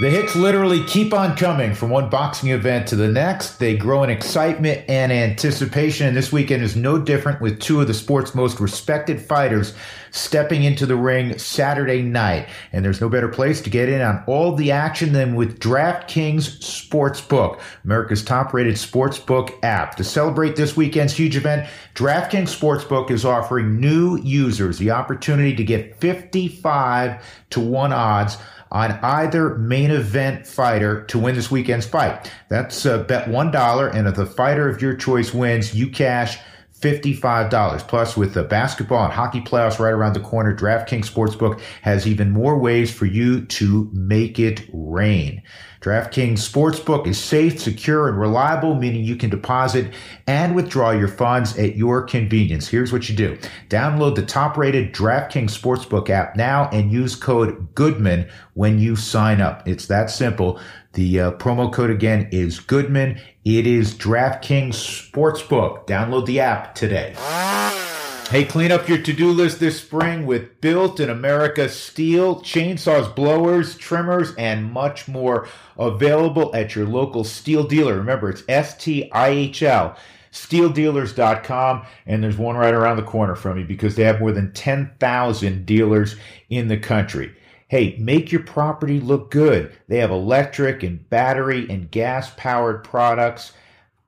The hits literally keep on coming from one boxing event to the next. They grow in excitement and anticipation, and this weekend is no different with two of the sport's most respected fighters stepping into the ring Saturday night. And there's no better place to get in on all the action than with DraftKings Sportsbook, America's top rated sportsbook app. To celebrate this weekend's huge event, DraftKings Sportsbook is offering new users the opportunity to get 55 to 1 odds on either main event fighter to win this weekend's fight. That's uh, bet $1, and if the fighter of your choice wins, you cash $55. Plus, with the basketball and hockey playoffs right around the corner, DraftKings Sportsbook has even more ways for you to make it rain. DraftKings Sportsbook is safe, secure, and reliable, meaning you can deposit and withdraw your funds at your convenience. Here's what you do. Download the top-rated DraftKings Sportsbook app now and use code Goodman when you sign up. It's that simple. The uh, promo code again is Goodman. It is DraftKings Sportsbook. Download the app today. Hey, clean up your to-do list this spring with Built in America Stihl, chainsaws, blowers, trimmers, and much more available at your local Stihl dealer. Remember, it's S-T-I-H-L stihldealers.com and there's one right around the corner from you because they have more than 10,000 dealers in the country. Hey, make your property look good. They have electric and battery and gas powered products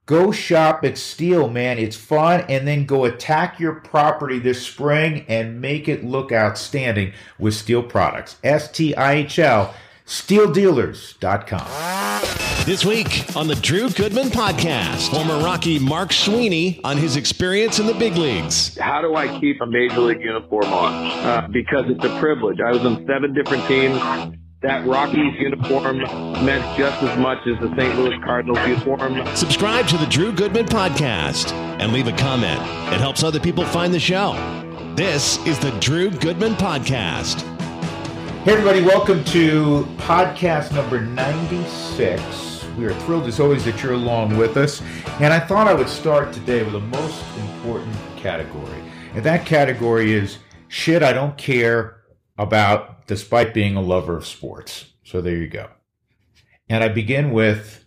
Go shop at Stihl, man. It's fun. And then go attack your property this spring and make it look outstanding with Stihl products. S T I H L, stihldealers.com. This week on the Drew Goodman Podcast, former Rocky Mark Sweeney on his experience in the big leagues. How do I keep a major league uniform on? Uh, because it's a privilege. I was on seven different teams that Rockies uniform meant just as much as the St. Louis Cardinals uniform. Subscribe to the Drew Goodman podcast and leave a comment. It helps other people find the show. This is the Drew Goodman podcast. Hey, everybody, welcome to podcast number 96. We are thrilled as always that you're along with us. And I thought I would start today with the most important category. And that category is shit I don't care about despite being a lover of sports. So there you go. And I begin with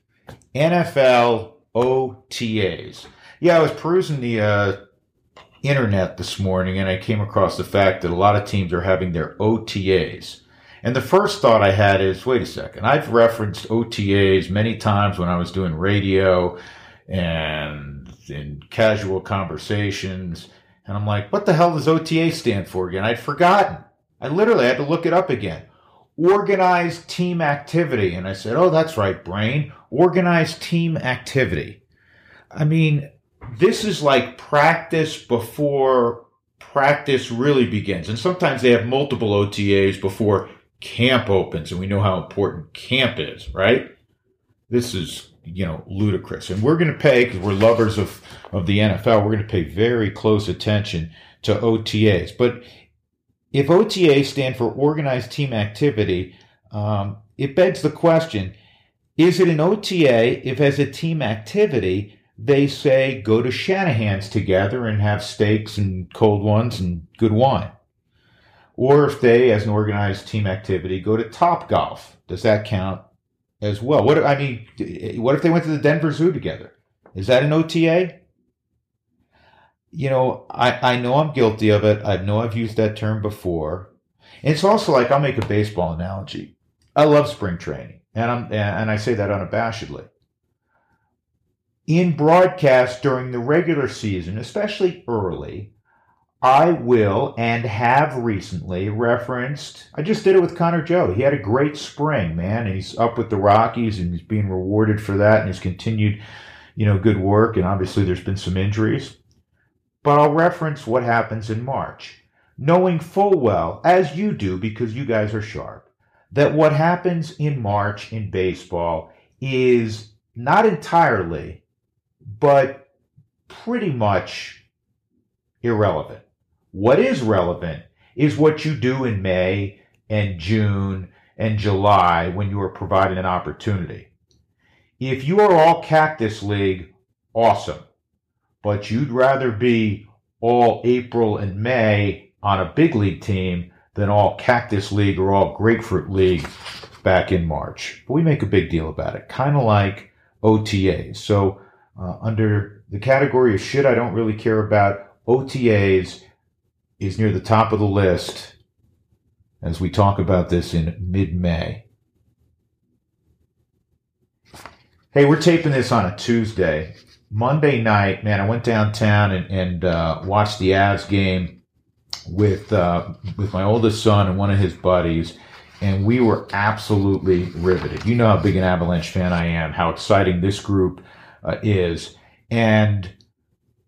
NFL OTAs. Yeah, I was perusing the uh, internet this morning and I came across the fact that a lot of teams are having their OTAs. And the first thought I had is wait a second, I've referenced OTAs many times when I was doing radio and in casual conversations. And I'm like, what the hell does OTA stand for again? I'd forgotten. I literally had to look it up again. Organized team activity. And I said, oh, that's right, brain. Organized team activity. I mean, this is like practice before practice really begins. And sometimes they have multiple OTAs before camp opens. And we know how important camp is, right? This is, you know, ludicrous. And we're going to pay, because we're lovers of, of the NFL, we're going to pay very close attention to OTAs. But if OTA stand for organized team activity, um, it begs the question is it an OTA if, as a team activity, they say go to Shanahan's together and have steaks and cold ones and good wine? Or if they, as an organized team activity, go to Top Golf, does that count as well? What I mean, what if they went to the Denver Zoo together? Is that an OTA? You know, I, I know I'm guilty of it. I know I've used that term before. It's also like I'll make a baseball analogy. I love spring training, and I'm and I say that unabashedly. In broadcast during the regular season, especially early, I will and have recently referenced. I just did it with Connor Joe. He had a great spring, man. He's up with the Rockies and he's being rewarded for that and he's continued, you know, good work. And obviously, there's been some injuries but I'll reference what happens in March, knowing full well, as you do because you guys are sharp, that what happens in March in baseball is not entirely, but pretty much irrelevant. What is relevant is what you do in May and June and July when you are provided an opportunity. If you are all Cactus League, awesome but you'd rather be all April and May on a big league team than all Cactus League or all Grapefruit League back in March. But we make a big deal about it, kind of like OTAs. So, uh, under the category of shit I don't really care about, OTAs is near the top of the list as we talk about this in mid May. Hey, we're taping this on a Tuesday. Monday night, man, I went downtown and, and uh, watched the Avs game with uh, with my oldest son and one of his buddies, and we were absolutely riveted. You know how big an Avalanche fan I am, how exciting this group uh, is, and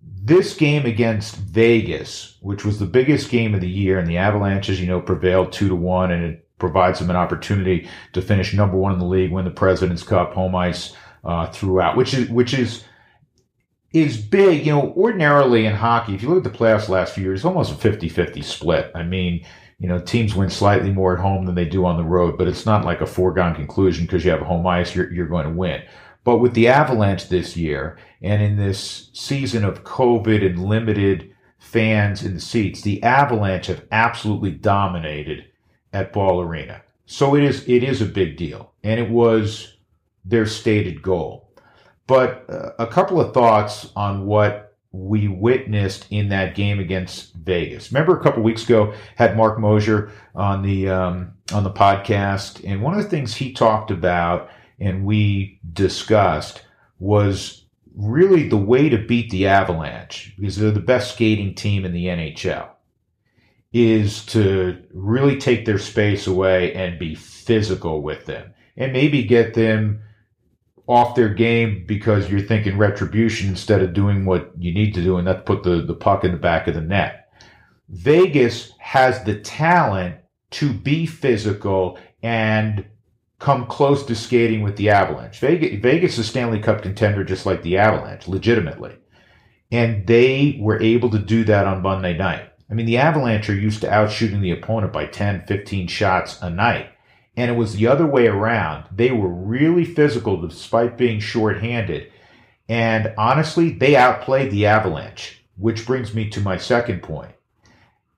this game against Vegas, which was the biggest game of the year, and the Avalanche, as you know, prevailed two to one, and it provides them an opportunity to finish number one in the league, win the President's Cup, home ice uh, throughout, which is which is is big. You know, ordinarily in hockey, if you look at the playoffs last few years, it's almost a 50-50 split. I mean, you know, teams win slightly more at home than they do on the road, but it's not like a foregone conclusion because you have home ice, you're, you're going to win. But with the Avalanche this year, and in this season of COVID and limited fans in the seats, the Avalanche have absolutely dominated at Ball Arena. So it is it is a big deal, and it was their stated goal. But uh, a couple of thoughts on what we witnessed in that game against Vegas. Remember a couple weeks ago had Marc Moser on the um, on the podcast, and one of the things he talked about and we discussed was really the way to beat the Avalanche because they're the best skating team in the NHL is to really take their space away and be physical with them and maybe get them off their game because you're thinking retribution instead of doing what you need to do and that's put the, the puck in the back of the net. Vegas has the talent to be physical and come close to skating with the Avalanche. Vegas, Vegas is Stanley Cup contender just like the Avalanche, legitimately. And they were able to do that on Monday night. I mean, the Avalanche are used to outshooting the opponent by 10, 15 shots a night. And it was the other way around. They were really physical despite being shorthanded. And honestly, they outplayed the Avalanche, which brings me to my second point.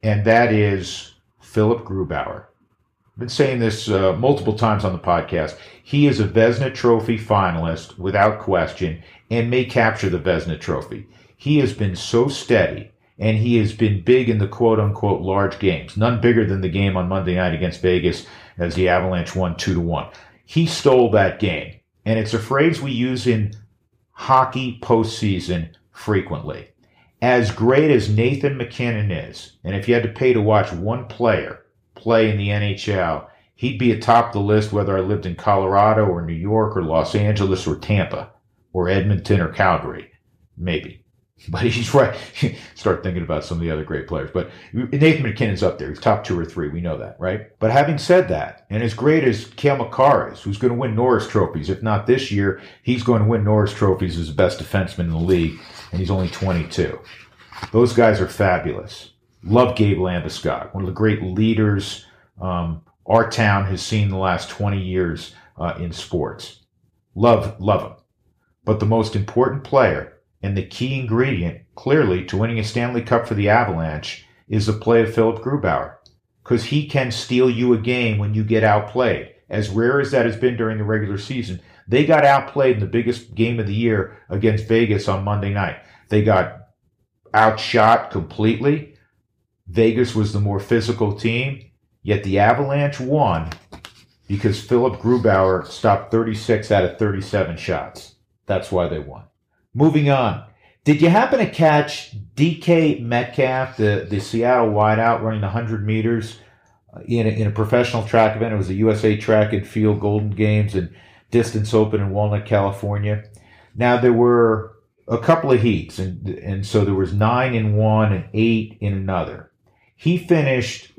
And that is Philip Grubauer I've been saying this uh, multiple times on the podcast. He is a Vezina Trophy finalist without question and may capture the Vezina Trophy. He has been so steady and he has been big in the quote unquote large games. None bigger than the game on Monday night against Vegas as the Avalanche won two to one. He stole that game. And it's a phrase we use in hockey postseason frequently. As great as Nathan MacKinnon is, and if you had to pay to watch one player play in the NHL, he'd be atop the list whether I lived in Colorado or New York or Los Angeles or Tampa or Edmonton or Calgary. Maybe. But he's right. Start thinking about some of the other great players. But Nathan MacKinnon's up there. He's top two or three. We know that, right? But having said that, and as great as Cale Makar is, who's going to win Norris trophies, if not this year, he's going to win Norris trophies as the best defenseman in the league, and he's only 22. Those guys are fabulous. Love Gabe Landeskog, one of the great leaders um, our town has seen the last 20 years uh, in sports. Love, love him. But the most important player and the key ingredient, clearly, to winning a Stanley Cup for the Avalanche is the play of Philip Grubauer. Because he can steal you a game when you get outplayed. As rare as that has been during the regular season, they got outplayed in the biggest game of the year against Vegas on Monday night. They got outshot completely. Vegas was the more physical team, yet the Avalanche won because Philip Grubauer stopped 36 out of 37 shots. That's why they won. Moving on. Did you happen to catch DK Metcalf, the, the Seattle wideout, running the 100 meters uh, in a, in a professional track event? It was the USA Track and Field Golden Games and Distance Open in Walnut, California. Now, there were a couple of heats, and, and so there was nine in one and eight in another. He finished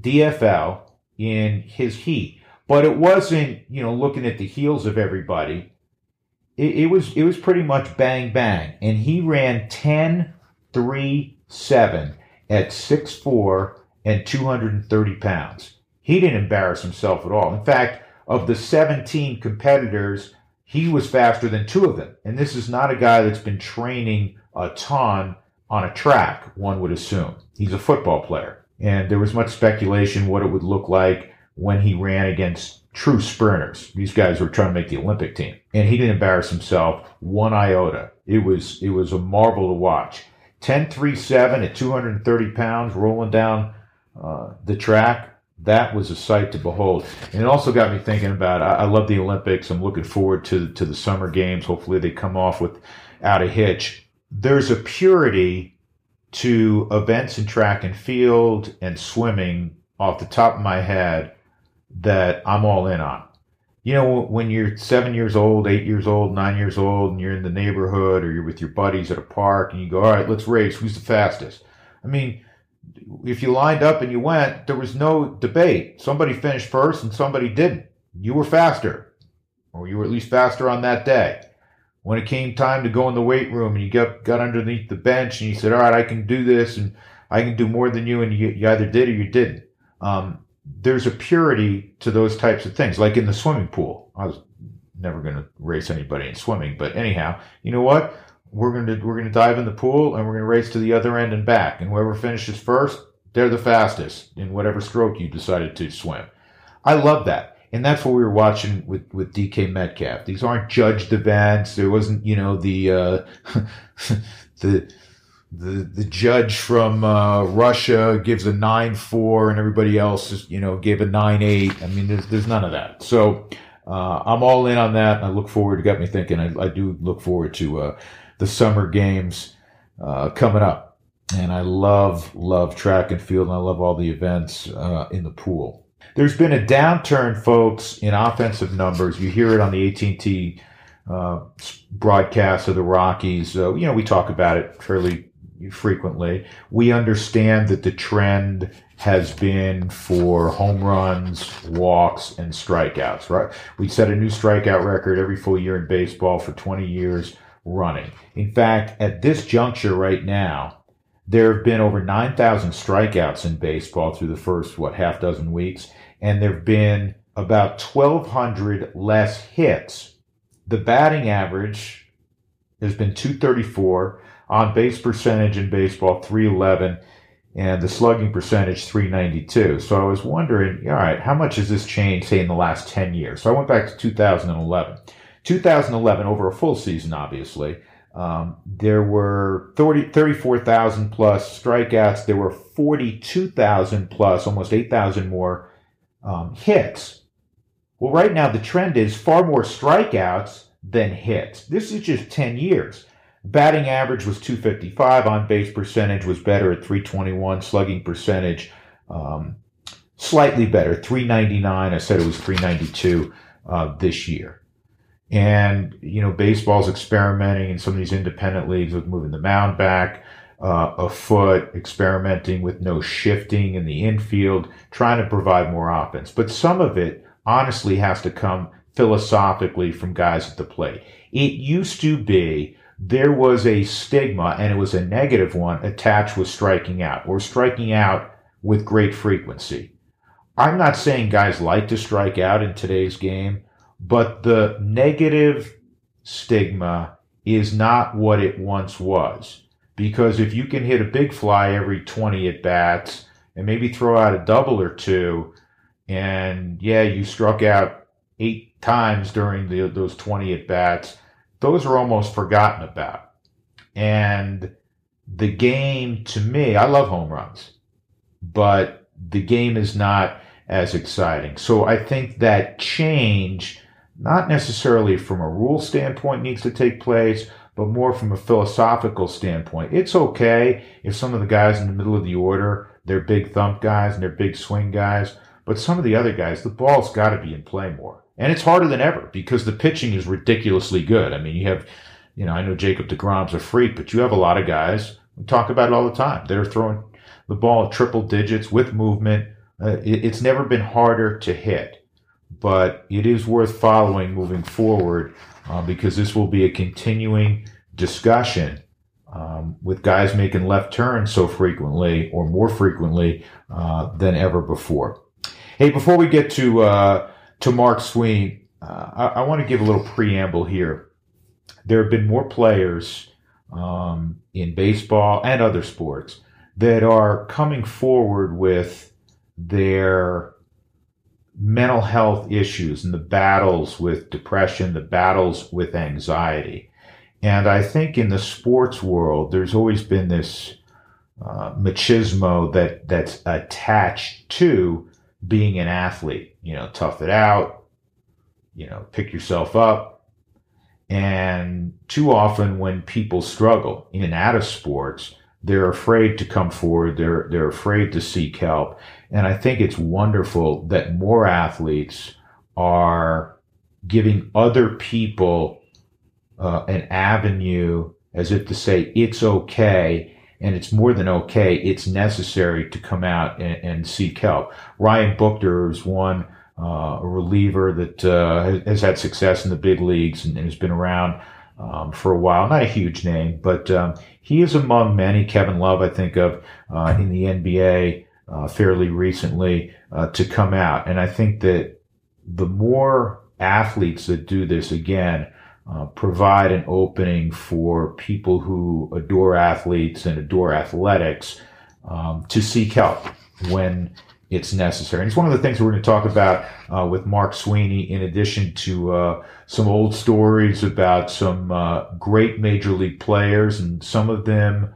DFL in his heat, but it wasn't, you know, looking at the heels of everybody. It, it was, it was pretty much bang bang. And he ran 10, 3, 7 at six four and 230 pounds. He didn't embarrass himself at all. In fact, of the 17 competitors, he was faster than two of them. And this is not a guy that's been training a ton on a track, one would assume. He's a football player. And there was much speculation what it would look like when he ran against true sprinters. These guys were trying to make the Olympic team, and he didn't embarrass himself one iota. It was it was a marvel to watch. 10.37 at 230 pounds, rolling down uh, the track. That was a sight to behold, and it also got me thinking about. I, I love the Olympics. I'm looking forward to to the summer games. Hopefully, they come off without a hitch. There's a purity to events in track and field and swimming off the top of my head that I'm all in on. You know, when you're seven years old, eight years old, nine years old, and you're in the neighborhood or you're with your buddies at a park and you go, all right, let's race. Who's the fastest? I mean, if you lined up and you went, there was no debate. Somebody finished first and somebody didn't. You were faster, or you were at least faster on that day. When it came time to go in the weight room and you got, got underneath the bench and you said, all right, I can do this and I can do more than you, and you, you either did or you didn't. Um, there's a purity to those types of things, like in the swimming pool. I was never going to race anybody in swimming, but anyhow, you know what? We're going to we're going to dive in the pool and we're going to race to the other end and back, and whoever finishes first, they're the fastest in whatever stroke you decided to swim. I love that. And that's what we were watching with, with DK Metcalf. These aren't judged events. There wasn't, you know, the, uh, the, the the judge from uh, Russia gives a nine four, and everybody else is you know gave a nine eight. I mean, there's there's none of that. So uh, I'm all in on that. I look forward. It got me thinking. I, I do look forward to uh, the summer games uh, coming up, and I love love track and field, and I love all the events uh, in the pool. There's been a downturn, folks, in offensive numbers. You hear it on the AT&T uh, broadcast of the Rockies. you know, we talk about it fairly frequently. We understand that the trend has been for home runs, walks, and strikeouts, right? We set a new strikeout record every full year in baseball for 20 years running. In fact, at this juncture right now, there have been over 9,000 strikeouts in baseball through the first, what, half dozen weeks, and there have been about 1,200 less hits. The batting average has been 234 on base percentage in baseball 311 and the slugging percentage 392 so i was wondering all right how much has this changed say in the last 10 years? So i went back to 2011 2011 over a full season obviously um, there were 30, 34,000 plus strikeouts. There were 42,000 plus almost 8,000 more um, hits. Well right now the trend is far more strikeouts than hits. This is just 10 years Batting average was 255. On base percentage was better at 321. Slugging percentage um, slightly better, 399. I said it was 392 uh, this year. And, you know, baseball's experimenting in some of these independent leagues with moving the mound back uh, a foot, experimenting with no shifting in the infield, trying to provide more offense. But some of it honestly has to come philosophically from guys at the plate. It used to be there was a stigma, and it was a negative one, attached with striking out or striking out with great frequency. I'm not saying guys like to strike out in today's game, but the negative stigma is not what it once was. Because if you can hit a big fly every 20 at bats and maybe throw out a double or two, and yeah, you struck out eight times during the, those 20 at bats, those are almost forgotten about. And the game, to me, I love home runs, but the game is not as exciting. So I think that change, not necessarily from a rule standpoint, needs to take place, but more from a philosophical standpoint. It's okay if some of the guys in the middle of the order, they're big thump guys and they're big swing guys, but some of the other guys, the ball's got to be in play more. And it's harder than ever because the pitching is ridiculously good. I mean, you have, you know, I know Jacob DeGrom's a freak, but you have a lot of guys, we talk about it all the time, that are throwing the ball at triple digits with movement. Uh, it, it's never been harder to hit, but it is worth following moving forward uh, because this will be a continuing discussion um, with guys making left turns so frequently or more frequently uh, than ever before. Hey, before we get to uh, to Mark Sweeney, uh, I, I want to give a little preamble here. There have been more players um, in baseball and other sports that are coming forward with their mental health issues and the battles with depression, the battles with anxiety. And I think in the sports world, there's always been this uh, machismo that that's attached to being an athlete. You know, tough it out. You know, pick yourself up. And too often, when people struggle in and out of sports, they're afraid to come forward. They're they're afraid to seek help. And I think it's wonderful that more athletes are giving other people uh, an avenue as if to say it's okay and it's more than okay it's necessary to come out and, and seek help. Ryan Buchter is one uh, a reliever that uh, has had success in the big leagues and, and has been around um, for a while. Not a huge name but um, he is among many Kevin Love i think of uh, in the nba uh, fairly recently uh, to come out. And i think that the more athletes that do this again uh, provide an opening for people who adore athletes and adore athletics um, to seek help when it's necessary. And it's one of the things we're going to talk about uh, with Mark Sweeney, in addition to uh, some old stories about some uh, great major league players, and some of them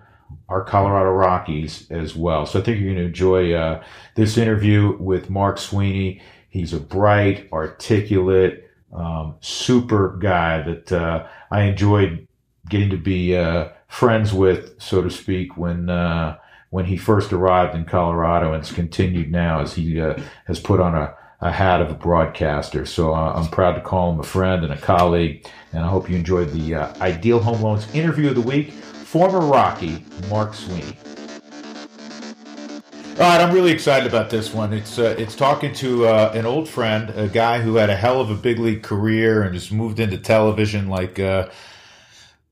are Colorado Rockies as well. So I think you're going to enjoy uh, this interview with Mark Sweeney. He's a bright, articulate, um, super guy that uh, I enjoyed getting to be uh, friends with, so to speak, when uh, when he first arrived in Colorado, and it's continued now as he uh, has put on a, a, hat of a broadcaster. So uh, I'm proud to call him a friend and a colleague, and I hope you enjoyed the uh, Ideal Home Loans interview of the week. Former Rocky Mark Sweeney. All right, I'm really excited about this one. It's uh, it's talking to uh, an old friend, a guy who had a hell of a big league career and just moved into television, like uh,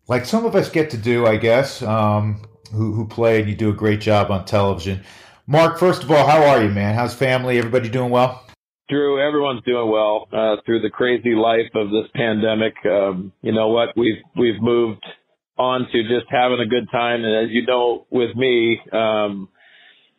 like some of us get to do, I guess. Um, who who play and you do a great job on television. Mark, first of all, how are you, man? How's family? Everybody doing well? Drew, everyone's doing well uh, through the crazy life of this pandemic. Um, you know what? We've we've moved on to just having a good time, and as you know, with me. Um,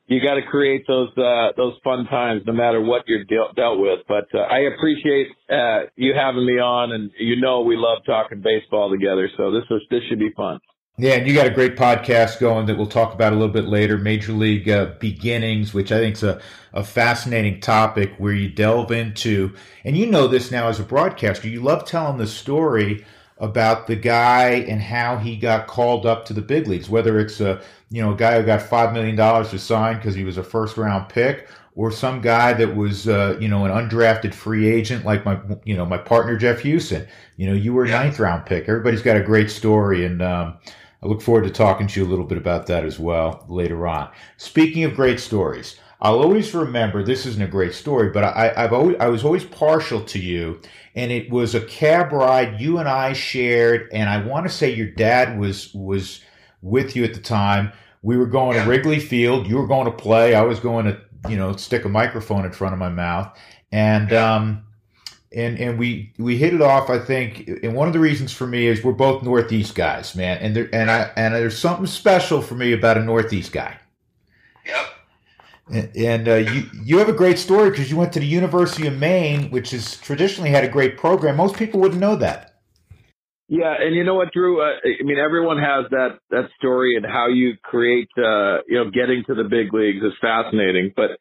you got to create those uh, those fun times, no matter what you're dealt, dealt with. But uh, I appreciate uh, you having me on, and you know we love talking baseball together. So this was this should be fun. Yeah, and you got a great podcast going that we'll talk about a little bit later. Major League uh, Beginnings, which I think is a, a fascinating topic where you delve into, and you know this now as a broadcaster, you love telling the story about the guy and how he got called up to the big leagues, whether it's a you know a guy who got five million dollars to sign because he was a first round pick, or some guy that was uh, you know an undrafted free agent like my you know my partner Jeff Huson. You know you were a ninth round pick. Everybody's got a great story, and um, I look forward to talking to you a little bit about that as well later on. Speaking of great stories. I'll always remember this isn't a great story, but I, I've always I was always partial to you, and it was a cab ride you and I shared, and I want to say your dad was was with you at the time. We were going to Wrigley Field. You were going to play. I was going to you know stick a microphone in front of my mouth, and um, and and we we hit it off. I think, and one of the reasons for me is we're both Northeast guys, man, and there and I and there's something special for me about a Northeast guy. Yep. And, uh, you you have a great story because you went to the University of Maine, which has traditionally had a great program. Most people wouldn't know that. Yeah, and you know what, Drew? Uh, I mean, everyone has that that story and how you create, uh, you know, getting to the big leagues is fascinating. But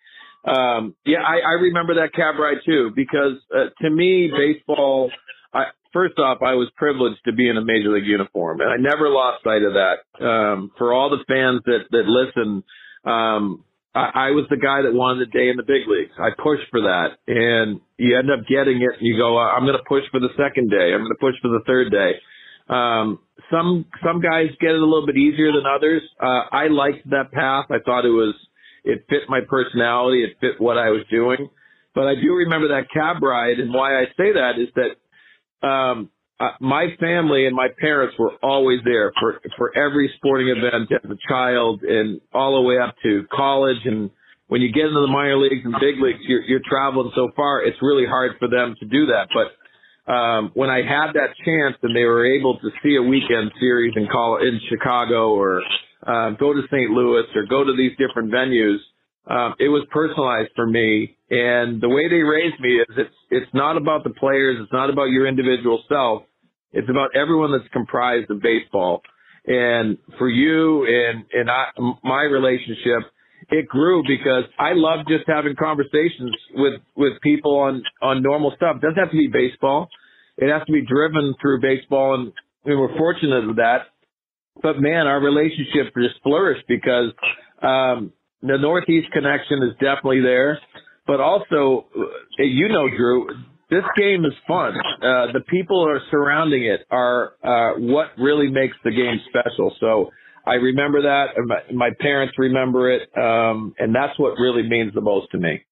um, yeah, I, I remember that cab ride too because uh, to me, baseball. I, first off, I was privileged to be in a major league uniform, and I never lost sight of that. Um, for all the fans that that listen, um, I, I was the guy that wanted a day in the big leagues. I pushed for that, and you end up getting it. And you go, uh, I'm going to push for the second day. I'm going to push for the third day. Um, some some guys get it a little bit easier than others. Uh, I liked that path. I thought it was it fit my personality. It fit what I was doing. But I do remember that cab ride, and why I say that is that um, uh, my family and my parents were always there for for every sporting event as a child and all the way up to college and when you get into the minor leagues and big leagues you're you're traveling so far it's really hard for them to do that but um when I had that chance and they were able to see a weekend series in call in Chicago or uh, go to St. Louis or go to these different venues um, it was personalized for me. And the way they raised me is it's it's not about the players, it's not about your individual self. It's about everyone that's comprised of baseball. And for you and and I, my relationship, it grew because I love just having conversations with with people on on normal stuff. It doesn't have to be baseball. It has to be driven through baseball, and we were fortunate with that. But man, our relationship just flourished because um, the Northeast connection is definitely there. But also, uh, you know, Drew, this game is fun. Uh, the people are surrounding it are uh, what really makes the game special. So I remember that. My, my parents remember it, um, and that's what really means the most to me.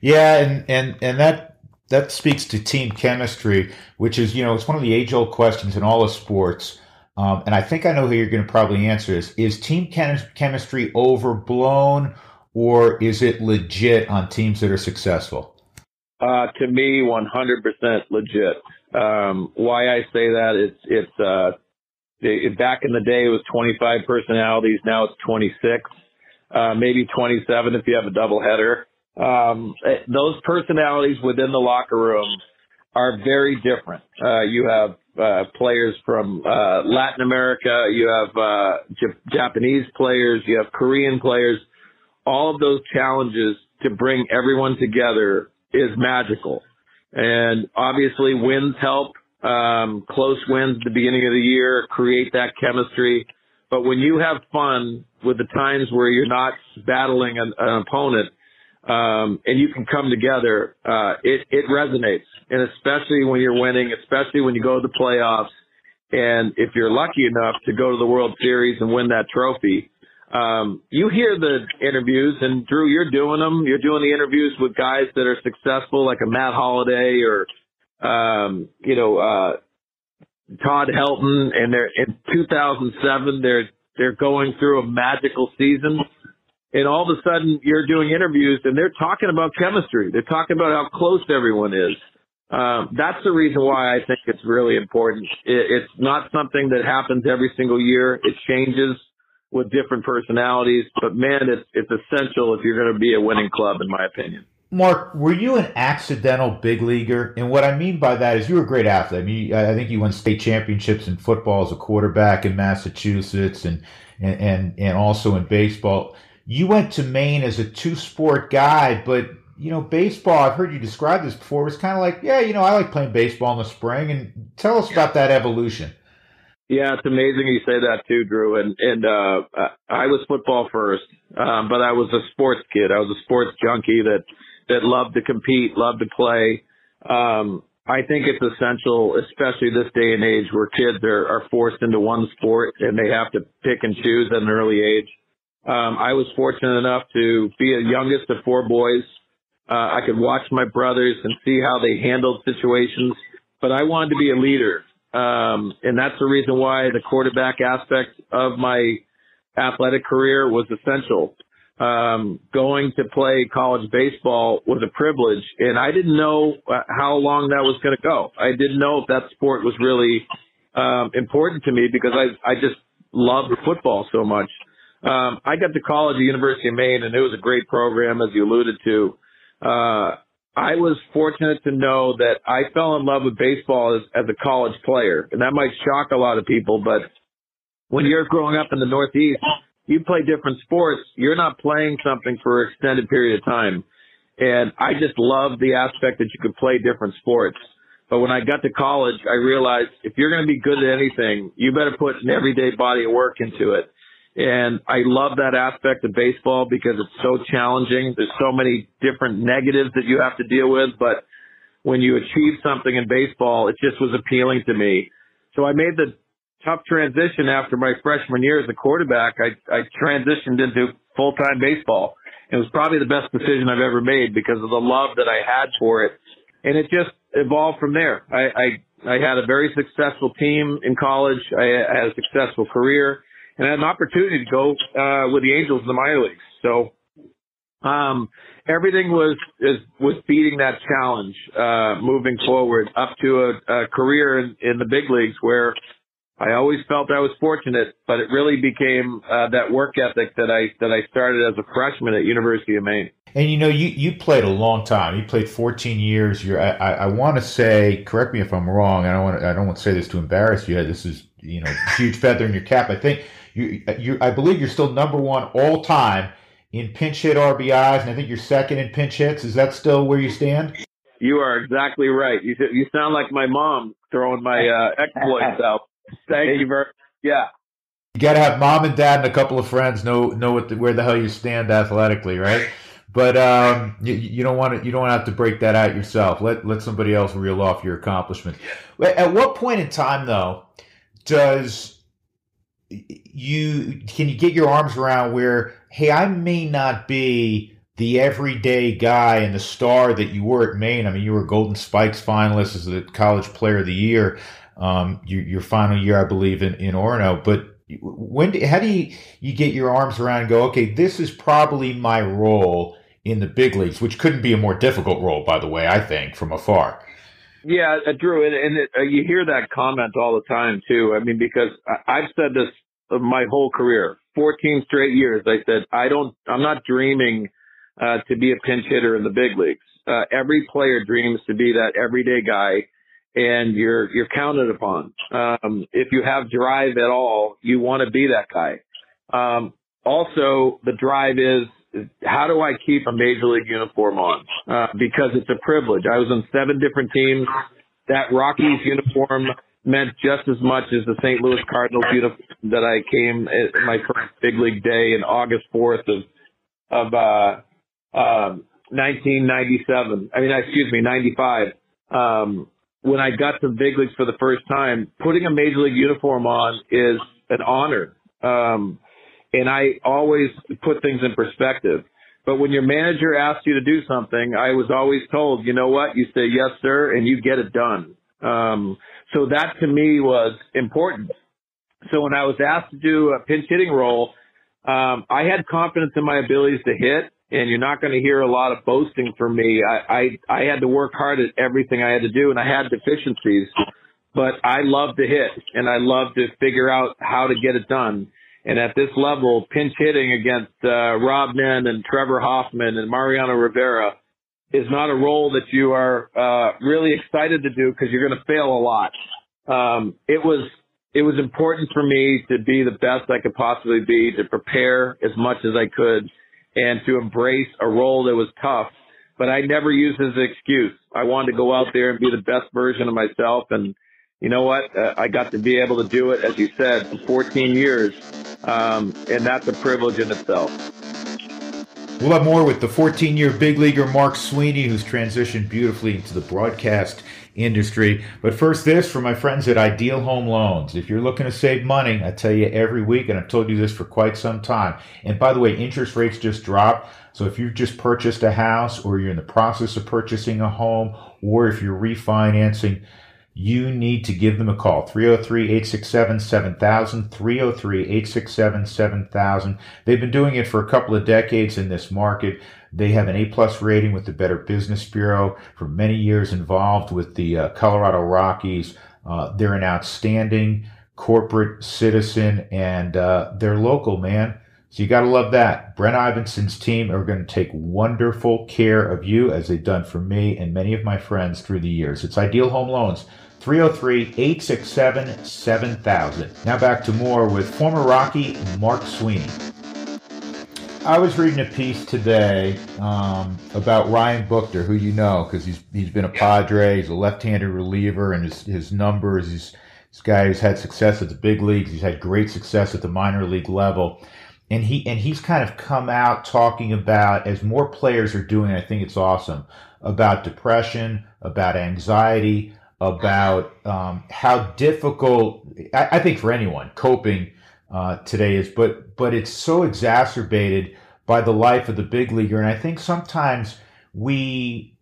Yeah, and and and that that speaks to team chemistry, which is you know it's one of the age old questions in all of sports. Um, and I think I know who you're going to probably answer this. Is team chem- chemistry overblown or is it legit on teams that are successful? Uh, to me, 100% legit. Um, why I say that, it's, it's, uh, it, back in the day it was 25 personalities. Now it's 26, uh, maybe 27 if you have a double header. Um, eh, those personalities within the locker room are very different. Uh, you have uh, players from uh, Latin America, you have uh, J- Japanese players, you have Korean players. All of those challenges to bring everyone together is magical. And obviously wins help. Um, close wins at the beginning of the year create that chemistry. But when you have fun with the times where you're not battling an, an opponent, um, and you can come together, uh, it, it resonates. And especially when you're winning, especially when you go to the playoffs, and if you're lucky enough to go to the World Series and win that trophy, um, you hear the interviews, and Drew, you're doing them. You're doing the interviews with guys that are successful, like a Matt Holliday or, um, you know, uh, Todd Helton, and they're in 2007. They're they're going through a magical season and all of a sudden you're doing interviews and they're talking about chemistry. They're talking about how close everyone is. Um, that's the reason why I think it's really important. It, it's not something that happens every single year. It changes with different personalities, but man, it's it's essential if you're going to be a winning club, in my opinion. Mark, were you an accidental big leaguer? And what I mean by that is you were a great athlete. I mean, I think you won state championships in football as a quarterback in Massachusetts, and and and, and also in baseball you went to Maine as a two sport guy, but you know, baseball, I've heard you describe this before, was kind of like, yeah, you know, I like playing baseball in the spring. And tell us about that evolution. Yeah, it's amazing you say that too, Drew. And and uh, I was football first, um, but I was a sports kid. I was a sports junkie that that loved to compete, loved to play. Um, I think it's essential, especially this day and age, where kids are, are forced into one sport and they have to pick and choose at an early age. Um, I was fortunate enough to be a youngest of four boys. Uh, I could watch my brothers and see how they handled situations, but I wanted to be a leader. Um, and that's the reason why the quarterback aspect of my athletic career was essential. Um, going to play college baseball was a privilege and I didn't know uh, how long that was going to go. I didn't know if that sport was really, um, important to me because I, I just loved football so much. Um, I got to college at University of Maine, and it was a great program, as you alluded to. Uh, I was fortunate to know that I fell in love with baseball as, as a college player, and that might shock a lot of people, but when you're growing up in the Northeast, you play different sports. You're not playing something for an extended period of time. And I just love the aspect that you could play different sports. But when I got to college, I realized if you're going to be good at anything, you better put an everyday body of work into it. And I love that aspect of baseball because it's so challenging. There's so many different negatives that you have to deal with, but when you achieve something in baseball, it just was appealing to me. So I made the tough transition after my freshman year as a quarterback. I, I transitioned into full-time baseball. It was probably the best decision I've ever made because of the love that I had for it. And it just evolved from there. I, I, I had a very successful team in college. I had a successful career and had an opportunity to go uh, with the Angels in the minor leagues. So um, everything was is, was beating that challenge uh, moving forward up to a, a career in, in the big leagues where I always felt I was fortunate, but it really became uh, that work ethic that I that I started as a freshman at University of Maine. And you know, you, you played a long time. You played 14 years. You're, I, I, I want to say, correct me if I'm wrong. I don't want to, I don't want to say this to embarrass you. This is you know huge feather in your cap. I think you you I believe you're still number one all time in pinch hit RBIs, and I think you're second in pinch hits. Is that still where you stand? You are exactly right. You you sound like my mom throwing my uh, exploits out. Thank you very. Yeah. You got to have mom and dad and a couple of friends know know what the, where the hell you stand athletically, right? But um, you, you, don't want to you don't have to break that out yourself. Let let somebody else reel off your accomplishment. At what point in time, though, does you can you get your arms around where hey, I may not be the everyday guy and the star that you were at Maine. I mean, you were Golden Spikes finalist as the College Player of the Year um, your, your final year, I believe, in, in Orono. But when, do, how do you, you get your arms around and go, okay, this is probably my role in the big leagues, which couldn't be a more difficult role, by the way, I think, from afar. Yeah, uh, Drew, and, and it, uh, you hear that comment all the time too. I mean, because I, I've said this my whole career, 14 straight years. I said I don't, I'm not dreaming uh, to be a pinch hitter in the big leagues. Uh, every player dreams to be that everyday guy and you're you're counted upon. Um, if you have drive at all, you want to be that guy. Um, also, the drive is how do I keep a major league uniform on? Uh, because it's a privilege. I was on seven different teams. That Rockies uniform meant just as much as the St. Louis Cardinals uniform that I came at my first big league day in August 4th of of uh, um, 1997. I mean, excuse me, 95. Um, when I got to big leagues for the first time, putting a major league uniform on is an honor. Um, and I always put things in perspective. But when your manager asks you to do something, I was always told, you know what? You say yes, sir, and you get it done. Um, so that to me was important. So when I was asked to do a pinch hitting role, um, I had confidence in my abilities to hit and you're not going to hear a lot of boasting from me. I, I, I had to work hard at everything I had to do and I had deficiencies, but I love to hit and I love to figure out how to get it done. And at this level, pinch hitting against uh, Rob Nen and Trevor Hoffman and Mariano Rivera is not a role that you are uh, really excited to do because you're going to fail a lot. Um, it was it was important for me to be the best I could possibly be, to prepare as much as I could, and to embrace a role that was tough. But I never used as an excuse. I wanted to go out there and be the best version of myself. And you know what? Uh, I got to be able to do it, as you said, for 14 years. Um, and that's a privilege in itself. We'll have more with the 14 year big leaguer Mark Sweeney, who's transitioned beautifully into the broadcast industry. But first, this from my friends at Ideal Home Loans. If you're looking to save money, I tell you every week, and I've told you this for quite some time. And by the way, interest rates just dropped. So if you've just purchased a house or you're in the process of purchasing a home or if you're refinancing, you need to give them a call 303-867-7000 303-867-7000 they've been doing it for a couple of decades in this market they have an A plus rating with the Better Business Bureau for many years involved with the uh, Colorado Rockies. Uh, they're an outstanding corporate citizen and uh, they're local, man. So you got to love that. Brent Ivinson's team are going to take wonderful care of you as they've done for me and many of my friends through the years. It's Ideal Home Loans. 303-867-7000. Now back to more with former Rocky Mark Sweeney. I was reading a piece today um, about Ryan Buchter, who you know because he's he's been a Padre, he's a left-handed reliever, and his his numbers. He's this guy who's had success at the big leagues. He's had great success at the minor league level, and he and he's kind of come out talking about as more players are doing. I think it's awesome about depression, about anxiety, about um, how difficult I, I think for anyone coping uh, today is, but but it's so exacerbated by the life of the big leaguer, and I think sometimes we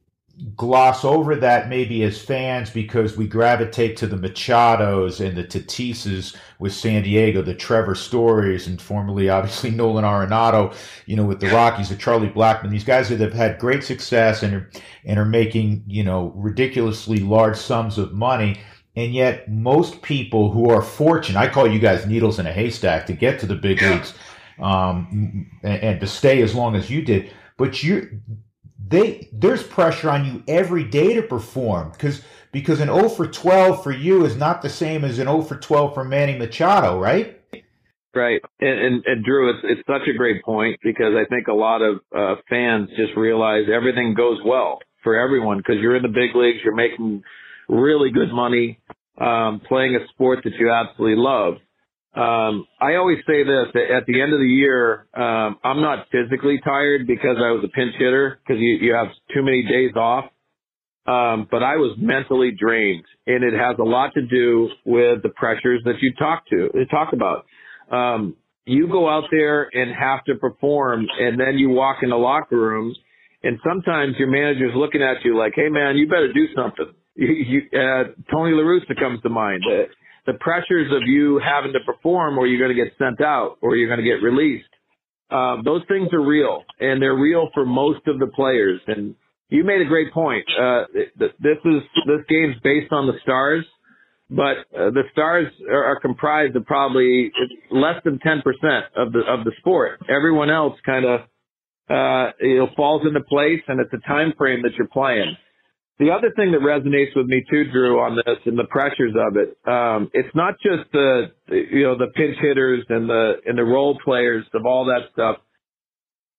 gloss over that maybe as fans because we gravitate to the Machados and the Tatises with San Diego, the Trevor Stories, and formerly obviously Nolan Arenado, you know, with the Rockies, the Charlie Blackmon. These guys that have had great success and are, and are making you know ridiculously large sums of money And yet, most people who are fortunate, I call you guys needles in a haystack to get to the big leagues um, and, and to stay as long as you did. But you, they, there's pressure on you every day to perform because because an 0 for 12 for you is not the same as an 0 for 12 for Manny Machado, right? Right, and, and, and Drew, it's it's such a great point because I think a lot of uh, fans just realize everything goes well for everyone because you're in the big leagues, you're making really good money, um, playing a sport that you absolutely love. Um, I always say this at the end of the year, um, I'm not physically tired because I was a pinch hitter because you, you have too many days off. Um, but I was mentally drained and it has a lot to do with the pressures that you talk to, talk about um, you go out there and have to perform, and then you walk in the locker room, and sometimes your manager's looking at you like, "Hey, man, you better do something." You, you, uh, Tony La Russa comes to mind. The, the pressures of you having to perform, or you're going to get sent out, or you're going to get released. Uh, those things are real, and they're real for most of the players. And you made a great point. Uh, this is this game's based on the stars but uh, the stars are, are, comprised of probably less than 10% of the of the sport. Everyone else kind of uh, you know falls into place, and it's a time frame that you're playing. The other thing that resonates with me too, Drew, on this and the pressures of it, um, it's not just the you know the pinch hitters and the and the role players of all that stuff.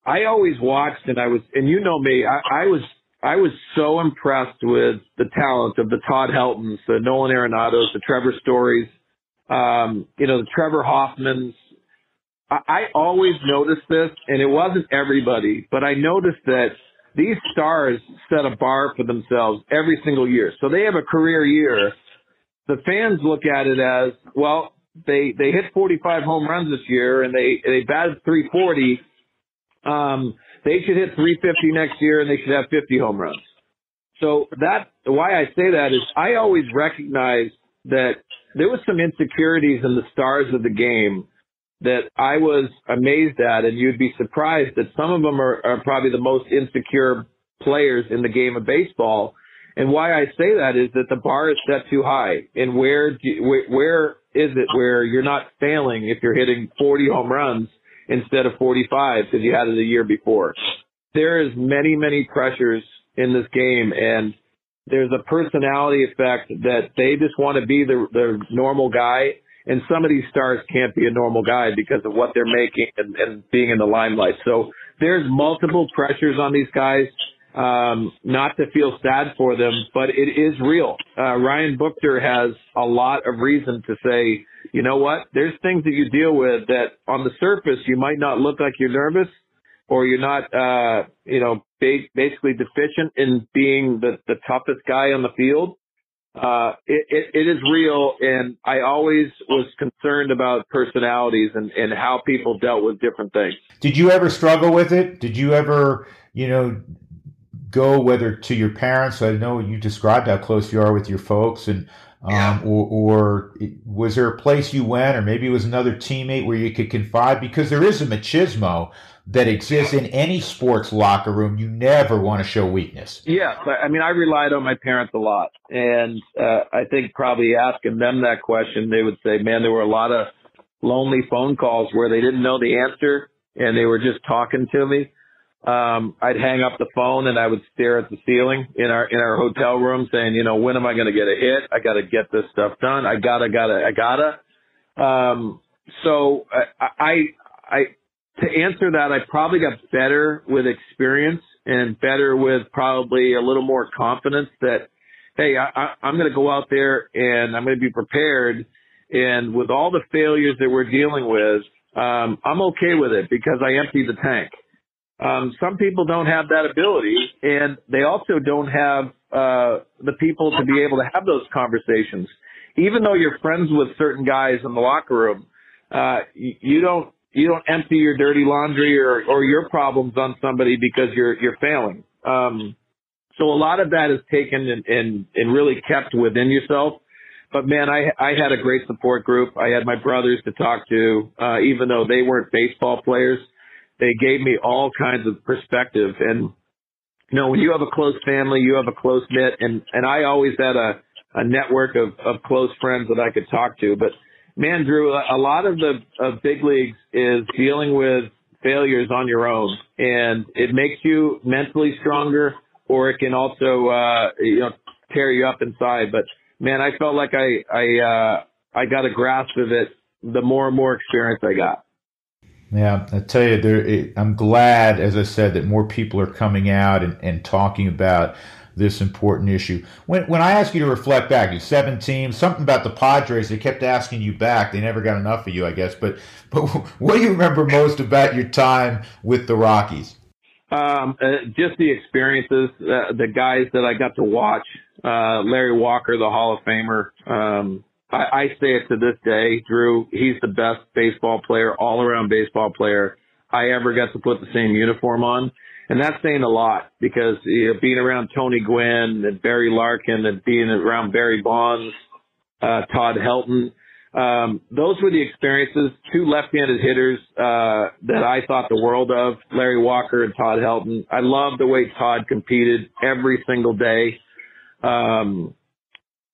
I always watched, and I was, and you know me, I, I was I was so impressed with the talent of the Todd Heltons, the Nolan Arenados, the Trevor Stories, um, you know, the Trevor Hoffmans. I, I always noticed this, and it wasn't everybody, but I noticed that these stars set a bar for themselves every single year. So they have a career year. The fans look at it as, well, they, they hit 45 home runs this year and they, they batted 340. Um, they should hit 350 next year and they should have 50 home runs. So that, why I say that is I always recognize that there was some insecurities in the stars of the game that I was amazed at and you'd be surprised that some of them are, are probably the most insecure players in the game of baseball. And why I say that is that the bar is set too high. And where, do, where, is it where you're not failing if you're hitting 40 home runs instead of 45 because you had it a year before. There is many, many pressures in this game and there's a personality effect that they just want to be the, the normal guy. And some of these stars can't be a normal guy because of what they're making and, and being in the limelight. So there's multiple pressures on these guys. Um, not to feel sad for them, but it is real. Uh, Ryan Buchter has a lot of reason to say, you know what? There's things that you deal with that on the surface you might not look like you're nervous or you're not, uh, you know, ba- basically deficient in being the, the toughest guy on the field. Uh, it, it, it is real. And I always was concerned about personalities and, and how people dealt with different things. Did you ever struggle with it? Did you ever, you know, go whether to your parents? I know you described how close you are with your folks and, um, or, or, was there a place you went, or maybe it was another teammate where you could confide? Because there is a machismo that exists in any sports locker room. You never want to show weakness. Yeah, I mean, I relied on my parents a lot, and uh, I think probably asking them that question, they would say, "Man, there were a lot of lonely phone calls where they didn't know the answer and they were just talking to me." um, I'd hang up the phone and I would stare at the ceiling in our in our hotel room, saying, you know, when am I going to get a hit? I got to get this stuff done. I gotta, gotta, I gotta. Um, so I, I, I, to answer that, I probably got better with experience and better with probably a little more confidence that, hey, I, I, I'm going to go out there and I'm going to be prepared. And with all the failures that we're dealing with, um, I'm okay with it because I emptied the tank. Um, some people don't have that ability, and they also don't have uh, the people to be able to have those conversations. Even though you're friends with certain guys in the locker room, uh, you don't you don't empty your dirty laundry or, or your problems on somebody because you're you're failing. Um, so a lot of that is taken and, and, and really kept within yourself. But man, I I had a great support group. I had my brothers to talk to, uh, even though they weren't baseball players they gave me all kinds of perspective. And you know, when you have a close family, you have a close knit, and and I always had a a network of, of close friends that I could talk to. But man, Drew, a, lot of the of big leagues is dealing with failures on your own, and it makes you mentally stronger, or it can also uh, you know tear you up inside. But man, I felt like I I uh, I got a grasp of it the more and more experience I got. Yeah, I tell you, there. I'm glad, as I said, that more people are coming out and, and talking about this important issue. When when I ask you to reflect back, you seven teams, something about the Padres, they kept asking you back. They never got enough of you, I guess. But but what do you remember most about your time with the Rockies? Um, uh, just the experiences, uh, the guys that I got to watch. Uh, Larry Walker, the Hall of Famer. Um, I, I say it to this day, Drew. He's the best baseball player, all around baseball player I ever got to put the same uniform on. And that's saying a lot because you know, being around Tony Gwynn and Barry Larkin and being around Barry Bonds, uh, Todd Helton, um, those were the experiences. Two left-handed hitters uh, that I thought the world of, Larry Walker and Todd Helton. I loved the way Todd competed every single day. Um,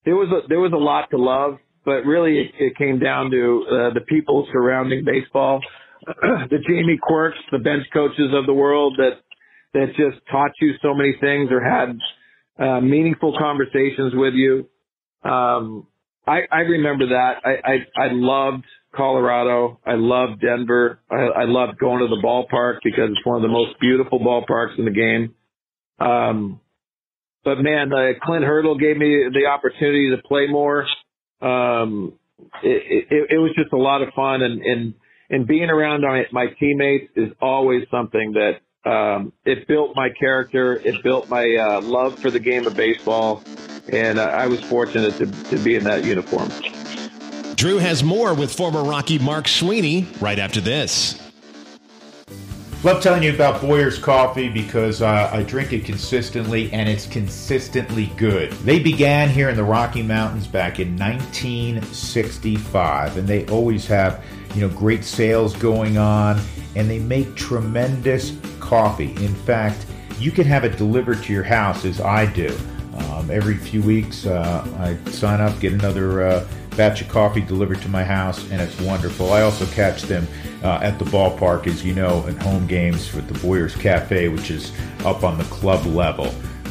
there was a there was a lot to love, but really it, it came down to uh, the people surrounding baseball, the Jamie Quirks, the bench coaches of the world that that just taught you so many things or had uh, meaningful conversations with you. Um, I, I remember that. I, I, I loved Colorado. I loved Denver. I, I loved going to the ballpark because it's one of the most beautiful ballparks in the game. Um, but man, uh, Clint Hurdle gave me the opportunity to play more. Um, it, it, it was just a lot of fun and, and, and being around my, my teammates is always something that um, it built my character. It built my uh, love for the game of baseball, and uh, I was fortunate to, to be in that uniform. Drew has more with former Rocky Mark Sweeney right after this. Love telling you about Boyer's Coffee because uh, I drink it consistently and it's consistently good. They began here in the Rocky Mountains back in 1965 and they always have, you know, great sales going on and they make tremendous coffee. In fact, you can have it delivered to your house as I do. Um, every few weeks, uh, I sign up, get another uh, batch of coffee delivered to my house, and it's wonderful. I also catch them uh, at the ballpark, as you know, at home games with the Boyers Cafe, which is up on the club level.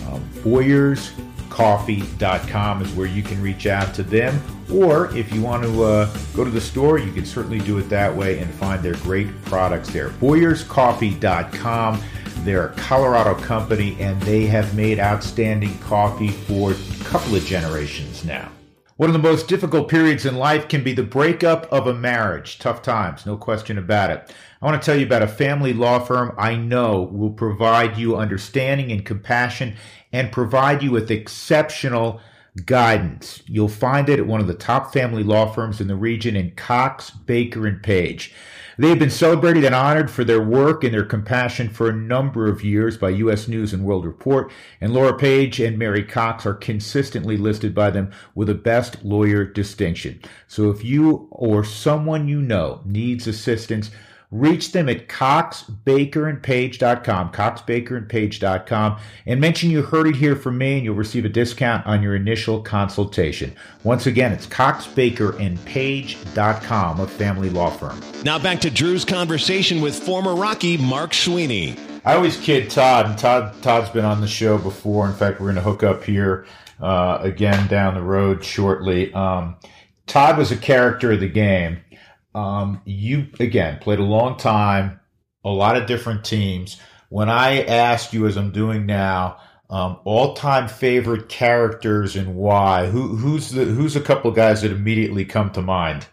Um, BoyersCoffee.com is where you can reach out to them, or if you want to uh, go to the store, you can certainly do it that way and find their great products there. BoyersCoffee.com. They're a Colorado company and they have made outstanding coffee for a couple of generations now. One of the most difficult periods in life can be the breakup of a marriage. Tough times, no question about it. I want to tell you about a family law firm I know will provide you understanding and compassion and provide you with exceptional guidance. You'll find it at one of the top family law firms in the region in Cox, Baker, and Page. They have been celebrated and honored for their work and their compassion for a number of years by U.S. News and World Report, and Laura Page and Mary Cox are consistently listed by them with a Best Lawyer distinction. So if you or someone you know needs assistance, Reach them at coxbakerandpage.com, coxbakerandpage.com, and mention you heard it here from me, and you'll receive a discount on your initial consultation. Once again, it's coxbakerandpage.com, a family law firm. Now back to Drew's conversation with former Rocky Mark Sweeney. I always kid Todd, and Todd Todd's been on the show before. In fact, we're going to hook up here uh, again down the road shortly. Um, Todd was a character of the game um, you again played a long time, a lot of different teams. When I asked you, as I'm doing now, um, all-time favorite characters and why, who, who's the who's a couple of guys that immediately come to mind?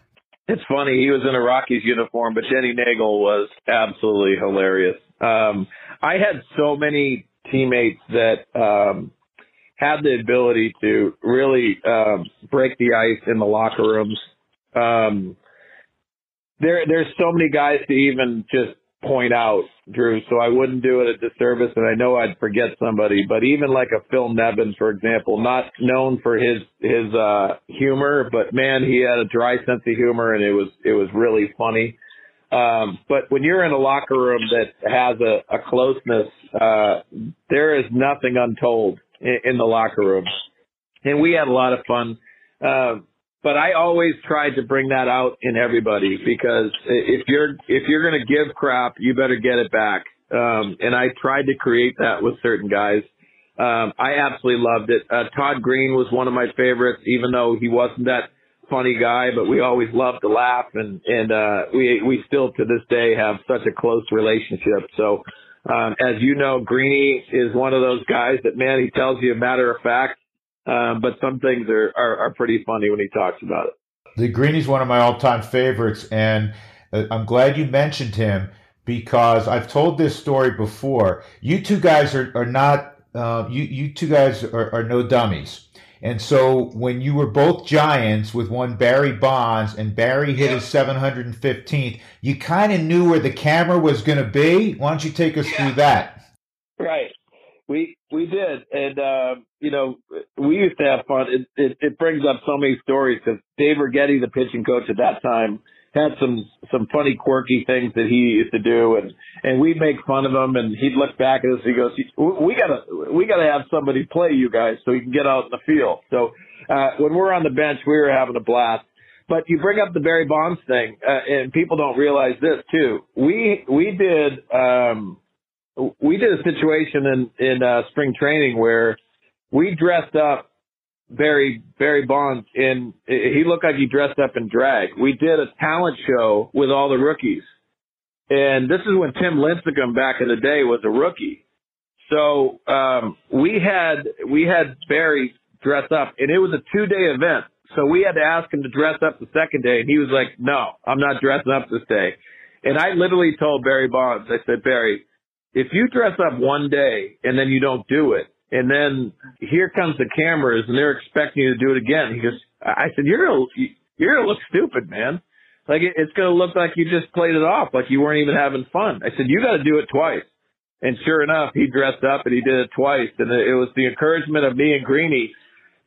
It's funny. He was in a Rockies uniform, but Denny Neagle was absolutely hilarious. Um, I had so many teammates that um, had the ability to really um, break the ice in the locker rooms. Um, there there's so many guys to even just point out, Drew. So I wouldn't do it a disservice, and I know I'd forget somebody. But even like a Phil Nevin, for example, not known for his his uh, humor, but man, he had a dry sense of humor, and it was it was really funny. Um, but when you're in a locker room that has a, a closeness, uh, there is nothing untold in, in the locker room. and we had a lot of fun. Uh, but I always tried to bring that out in everybody because if you're if you're going to give crap, you better get it back. Um, and I tried to create that with certain guys. Um, I absolutely loved it. Uh, Todd Greene was one of my favorites, even though he wasn't that funny guy, but we always loved to laugh and, and, uh, we, we still to this day have such a close relationship. So, um, as you know, Greeny is one of those guys that, man, he tells you a matter of fact. Um, but some things are, are, are pretty funny when he talks about it. The Greeny's one of my all-time favorites, and uh, I'm glad you mentioned him because I've told this story before. You two guys are, are not uh, you you two guys are, are no dummies. And so when you were both giants with one Barry Bonds and Barry hit his 715th, you kind of knew where the camera was going to be. Why don't you take us yeah. through that? Right. We we did, and uh, you know we used to have fun. It, it, it brings up so many stories because Dave Righetti, the pitching coach at that time, had some some funny quirky things that he used to do. And and we'd make fun of him and he'd look back at us and he goes we gotta we gotta have somebody play you guys so you can get out in the field. So uh when we're on the bench we were having a blast. But you bring up the Barry Bonds thing uh, and people don't realize this too. We we did um we did a situation in in uh spring training where we dressed up Barry Barry Bonds in he looked like he dressed up in drag. We did a talent show with all the rookies. And this is when Tim Lincecum back in the day was a rookie. So um we had we had Barry dress up and it was a two day event. So we had to ask him to dress up the second day and he was like, No, I'm not dressing up this day. And I literally told Barry Bonds, I said, Barry, if you dress up one day and then you don't do it, and then here comes the cameras and they're expecting you to do it again. He goes, I said, you're gonna, you're gonna look stupid, man. Like it, it's gonna look like you just played it off, like you weren't even having fun. I said, you got to do it twice. And sure enough, he dressed up and he did it twice. And it was the encouragement of me and Greeny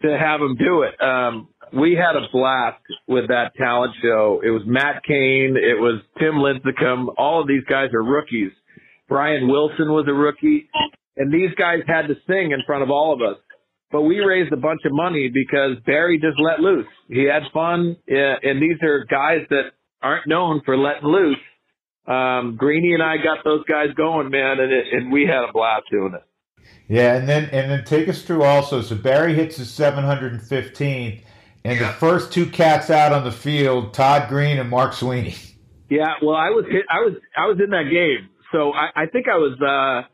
to have him do it. Um, we had a blast with that talent show. It was Matt Cain. It was Tim Lincecum. All of these guys are rookies. Brian Wilson was a rookie and these guys had to sing in front of all of us. But we raised a bunch of money because Barry just let loose. He had fun, and these are guys that aren't known for letting loose. Um, Greeny and I got those guys going, man, and it, and we had a blast doing it. Yeah, and then and then take us through also. So Barry hits his 715th, and the first two cats out on the field, Todd Greene and Mark Sweeney. Yeah, well, I was hit, I was I was in that game, so I, I think I was. uh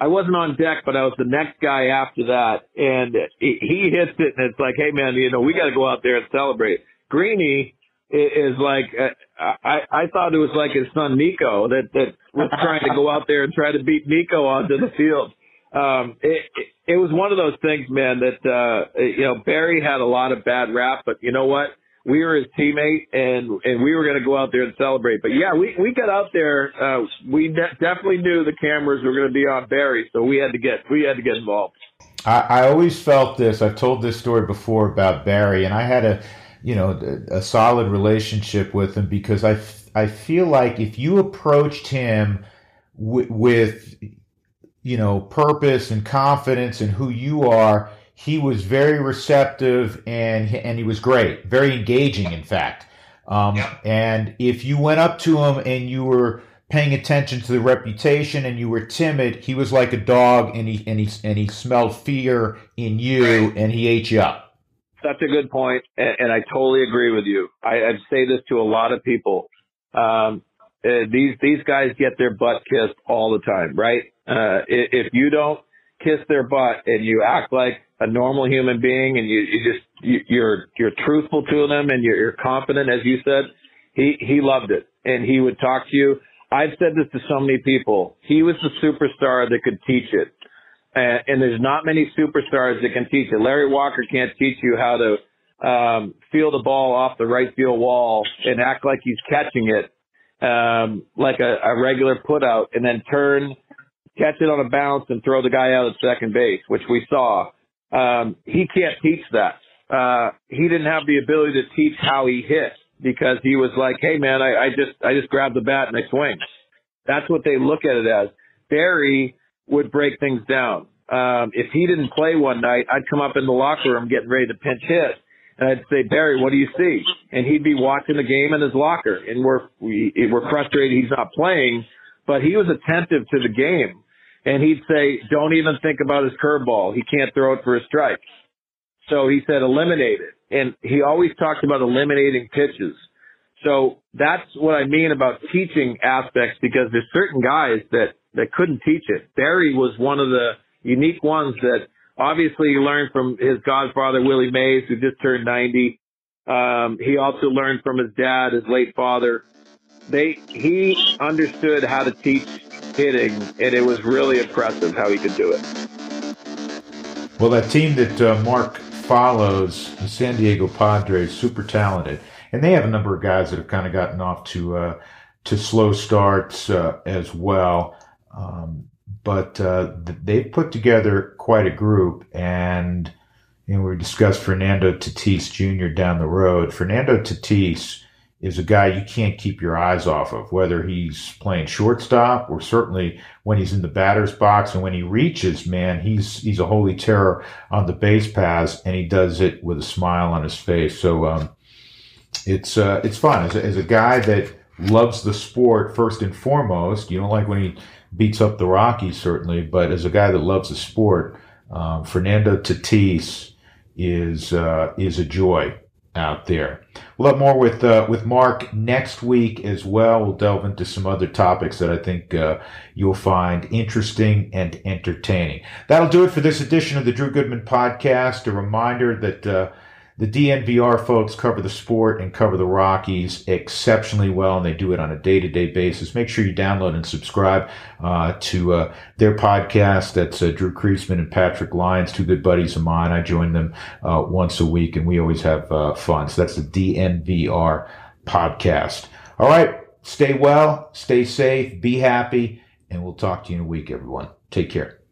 I wasn't on deck, but I was the next guy after that, and he, he hits it, and it's like, hey man, you know, we got to go out there and celebrate. Greeny is like, uh, I I thought it was like his son Nico that that was trying to go out there and try to beat Nico onto the field. Um, it, it it was one of those things, man. That uh, you know, Barry had a lot of bad rap, but you know what? We were his teammate and and we were going to go out there and celebrate. But yeah, we we got out there. Uh, we de- definitely knew the cameras were going to be on Barry, so we had to get we had to get involved. I, I always felt this. I've told this story before about Barry, and I had a you know a, solid relationship with him because I I feel like if you approached him w- with you know purpose and confidence and who you are he was very receptive and and he was great, very engaging, in fact. Um. And if you went up to him and you were paying attention to the reputation and you were timid, he was like a dog and he and he and he smelled fear in you right. and he ate you up. That's a good point, and, and I totally agree with you. I, I say this to a lot of people. Um, uh, these these guys get their butt kissed all the time, right? Uh, if you don't kiss their butt and you act like a normal human being and you, you just you, you're you're truthful to them and you're, you're confident as you said he he loved it and he would talk to you. I've said this to so many people. He was the superstar that could teach it. And, and there's not many superstars that can teach it. Larry walker can't teach you how to um feel the ball off the right field wall and act like he's catching it um like a, a regular put out and then turn catch it on a bounce and throw the guy out at second base, which we saw. Um, he can't teach that. Uh, he didn't have the ability to teach how he hit because he was like, Hey man, I, I just, I just grab the bat and I swing. That's what they look at it as. Barry would break things down. um, if he didn't play one night, I'd come up in the locker room getting ready to pinch hit. And I'd say, Barry, what do you see? And he'd be watching the game in his locker. And we're, we, we're frustrated he's not playing, but he was attentive to the game. And he'd say, don't even think about his curveball. He can't throw it for a strike. So he said, eliminate it. And he always talked about eliminating pitches. So that's what I mean about teaching aspects because there's certain guys that, that couldn't teach it. Barry was one of the unique ones that obviously he learned from his godfather, Willie Mays, who just turned 90. Um, he also learned from his dad, his late father. They, he understood how to teach hitting and it was really impressive how he could do it. Well, that team that uh, Mark follows, the San Diego Padres, super talented and they have a number of guys that have kind of gotten off to uh, to slow starts uh, as well. Um, but uh, they've put together quite a group, and you know, we discussed Fernando Tatis Jr. down the road. Fernando Tatis is a guy you can't keep your eyes off of, whether he's playing shortstop or certainly when he's in the batter's box and when he reaches, man, he's he's a holy terror on the base paths, and he does it with a smile on his face. So um, it's uh, it's fun as a, as a guy that loves the sport first and foremost. You don't like when he beats up the Rockies, certainly, but as a guy that loves the sport, um, Fernando Tatis is uh, is a joy out there. We'll have more with uh, with Mark next week as well. We'll delve into some other topics that I think uh, you'll find interesting and entertaining. That'll do it for this edition of the Drew Goodman Podcast. A reminder that uh, the DNVR folks cover the sport and cover the Rockies exceptionally well, and they do it on a day to day basis. Make sure you download and subscribe uh, to uh, their podcast. That's uh, Drew Creasman and Patrick Lyons, two good buddies of mine. I join them uh, once a week, and we always have uh, fun. So that's the DNVR podcast. All right. Stay well, stay safe, be happy, and we'll talk to you in a week, everyone. Take care.